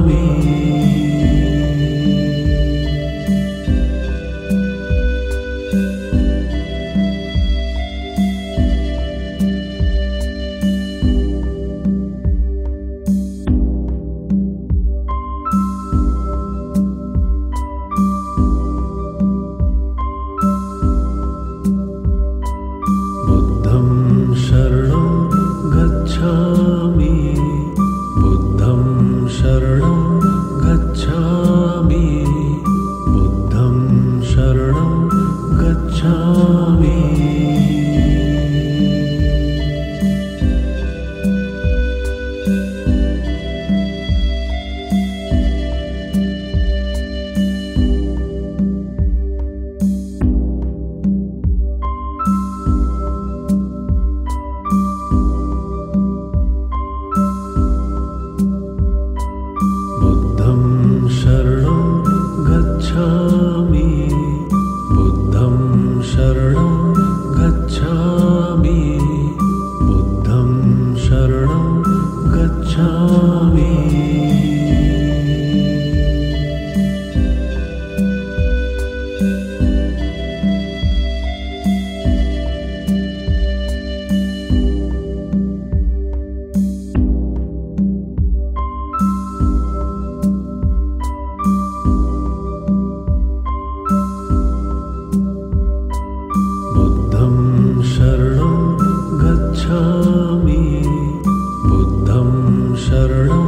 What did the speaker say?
里。alone.